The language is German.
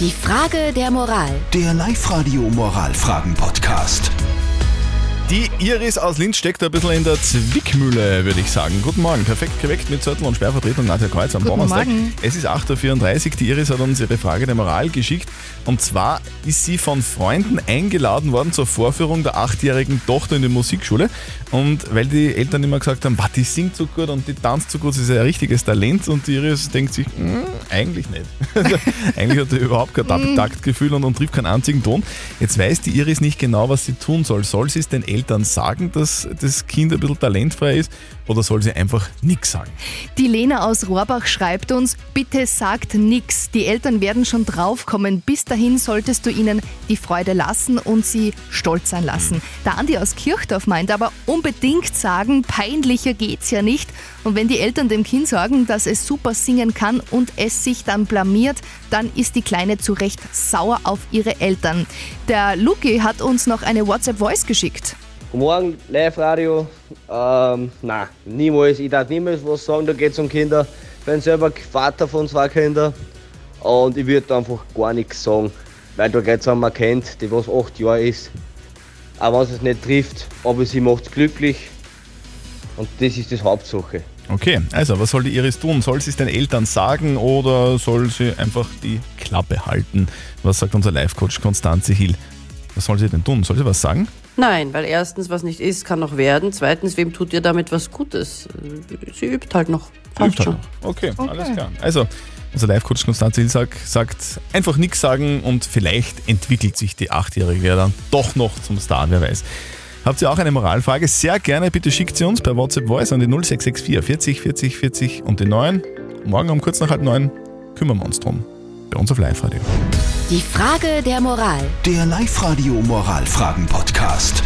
Die Frage der Moral. Der Live-Radio Moralfragen-Podcast. Die Iris aus Linz steckt ein bisschen in der Zwickmühle, würde ich sagen. Guten Morgen, perfekt geweckt mit Zettel und Sperrvertretung Nadja Kreuz am Guten Donnerstag. Morgen. Es ist 8.34 Uhr, die Iris hat uns ihre Frage der Moral geschickt. Und zwar ist sie von Freunden eingeladen worden zur Vorführung der achtjährigen Tochter in die Musikschule. Und weil die Eltern immer gesagt haben, "Bah, die singt so gut und die tanzt so gut, sie ist ein richtiges Talent. Und die Iris denkt sich, "Hm, eigentlich nicht. Also, eigentlich hat sie überhaupt kein. Takt- Taktgefühl und, und trifft keinen einzigen Ton. Jetzt weiß die Iris nicht genau, was sie tun soll. Soll sie es den Eltern sagen, dass das Kind ein bisschen talentfrei ist oder soll sie einfach nichts sagen? Die Lena aus Rohrbach schreibt uns, bitte sagt nix. Die Eltern werden schon draufkommen. Bis dahin solltest du ihnen die Freude lassen und sie stolz sein lassen. Der Andi aus Kirchdorf meint aber unbedingt sagen, peinlicher geht's ja nicht. Und wenn die Eltern dem Kind sagen, dass es super singen kann und es sich dann blamiert, dann ist die Kleine zu Recht sauer auf ihre Eltern. Der Luki hat uns noch eine WhatsApp-Voice geschickt. Guten Morgen, Live-Radio. Ähm, nein, niemals. Ich darf niemals was sagen, da geht es um Kinder. Ich bin selber Vater von zwei Kindern und ich würde einfach gar nichts sagen, weil da geht es um ein Kind, die was acht Jahre ist. Auch wenn es es nicht trifft, aber sie macht es glücklich und das ist das Hauptsache. Okay, also was soll die Iris tun? Soll sie es den Eltern sagen oder soll sie einfach die Klappe halten? Was sagt unser Life-Coach Konstanze Hill? Was soll sie denn tun? Soll sie was sagen? Nein, weil erstens, was nicht ist, kann noch werden. Zweitens, wem tut ihr damit was Gutes? Sie übt halt noch. Passt Übt schon. halt noch. Okay, alles klar. Also, unser Live-Coach Konstanze Hill sagt, sagt, einfach nichts sagen und vielleicht entwickelt sich die Achtjährige ja dann doch noch zum Star, wer weiß. Habt ihr auch eine Moralfrage? Sehr gerne, bitte schickt sie uns per WhatsApp Voice an die 0664 40 40 40 und die 9. Morgen um kurz nach halb neun kümmern wir uns drum. Bei uns auf Live-Radio. Die Frage der Moral. Der Live-Radio Moralfragen-Podcast.